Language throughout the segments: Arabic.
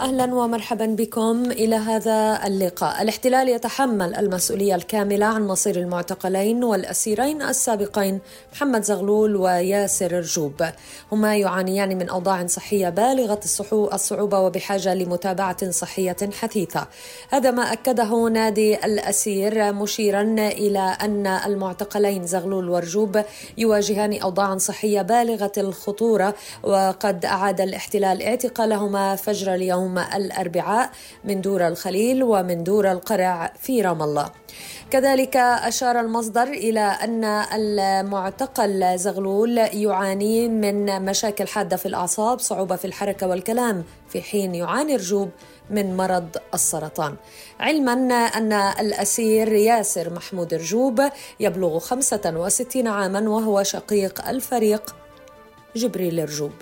أهلا ومرحبا بكم إلى هذا اللقاء. الاحتلال يتحمل المسؤولية الكاملة عن مصير المعتقلين والأسيرين السابقين محمد زغلول وياسر رجوب. هما يعانيان من أوضاع صحية بالغة الصعوبة وبحاجة لمتابعة صحية حثيثة. هذا ما أكده نادي الأسير مشيرا إلى أن المعتقلين زغلول ورجوب يواجهان اوضاعا صحية بالغة الخطورة وقد أعاد الاحتلال اعتقالهما فجر اليوم يوم الأربعاء من دور الخليل ومن دور القرع في رام الله. كذلك أشار المصدر إلى أن المعتقل زغلول يعاني من مشاكل حادة في الأعصاب صعوبة في الحركة والكلام في حين يعاني رجوب من مرض السرطان. علما أن الأسير ياسر محمود رجوب يبلغ 65 عاما وهو شقيق الفريق جبريل رجوب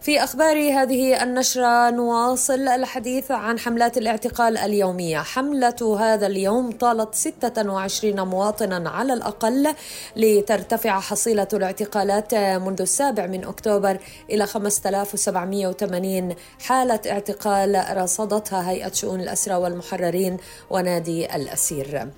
في أخبار هذه النشرة نواصل الحديث عن حملات الاعتقال اليومية. حملة هذا اليوم طالت 26 مواطنا على الأقل لترتفع حصيلة الاعتقالات منذ السابع من أكتوبر إلى 5780 حالة اعتقال رصدتها هيئة شؤون الأسرى والمحررين ونادي الأسير.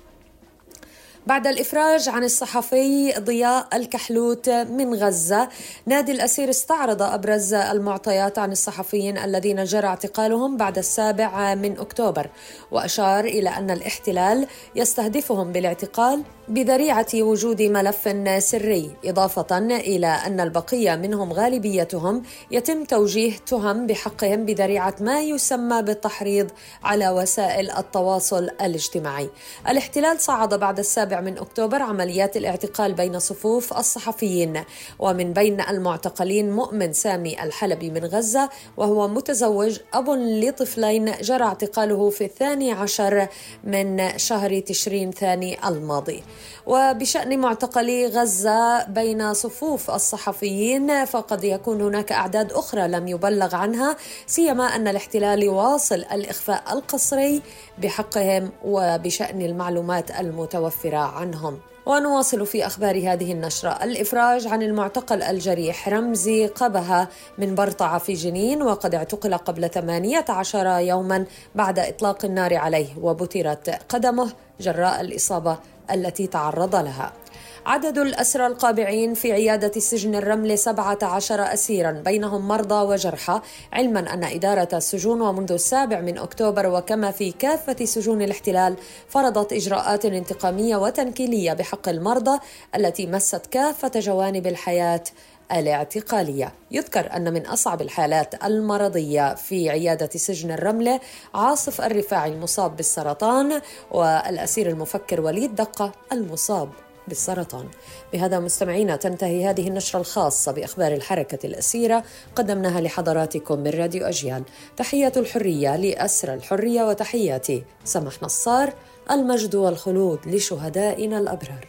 بعد الإفراج عن الصحفي ضياء الكحلوت من غزة نادي الأسير استعرض أبرز المعطيات عن الصحفيين الذين جرى اعتقالهم بعد السابع من أكتوبر وأشار إلى أن الاحتلال يستهدفهم بالاعتقال بذريعة وجود ملف سري إضافة إلى أن البقية منهم غالبيتهم يتم توجيه تهم بحقهم بذريعة ما يسمى بالتحريض على وسائل التواصل الاجتماعي. الاحتلال صعد بعد السابع السابع من أكتوبر عمليات الاعتقال بين صفوف الصحفيين. ومن بين المعتقلين مؤمن سامي الحلبي من غزة وهو متزوج أب لطفلين جرى اعتقاله في الثاني عشر من شهر تشرين ثاني الماضي. وبشأن معتقلي غزة بين صفوف الصحفيين فقد يكون هناك أعداد أخرى لم يبلغ عنها سيما أن الاحتلال يواصل الإخفاء القسري بحقهم وبشأن المعلومات المتوفرة. عنهم. ونواصل في أخبار هذه النشرة. الإفراج عن المعتقل الجريح رمزي قبها من برطعة في جنين وقد اعتقل قبل 18 يوما بعد إطلاق النار عليه وبترت قدمه جراء الإصابة التي تعرض لها. عدد الأسرى القابعين في عيادة سجن الرمل 17 أسيرا بينهم مرضى وجرحى. علما أن إدارة السجون ومنذ السابع من أكتوبر وكما في كافة سجون الاحتلال فرضت إجراءات انتقامية وتنكيلية بحق المرضى التي مست كافة جوانب الحياة الاعتقالية. يذكر أن من أصعب الحالات المرضية في عيادة سجن الرملة عاصف الرفاعي المصاب بالسرطان والأسير المفكر وليد دقة المصاب. بالسرطان. بهذا مستمعينا تنتهي هذه النشرة الخاصة بأخبار الحركة الأسيرة قدمناها لحضراتكم من راديو أجيال. تحية الحرية لأسر الحرية وتحياتي سمح نصار المجد والخلود لشهدائنا الأبرار.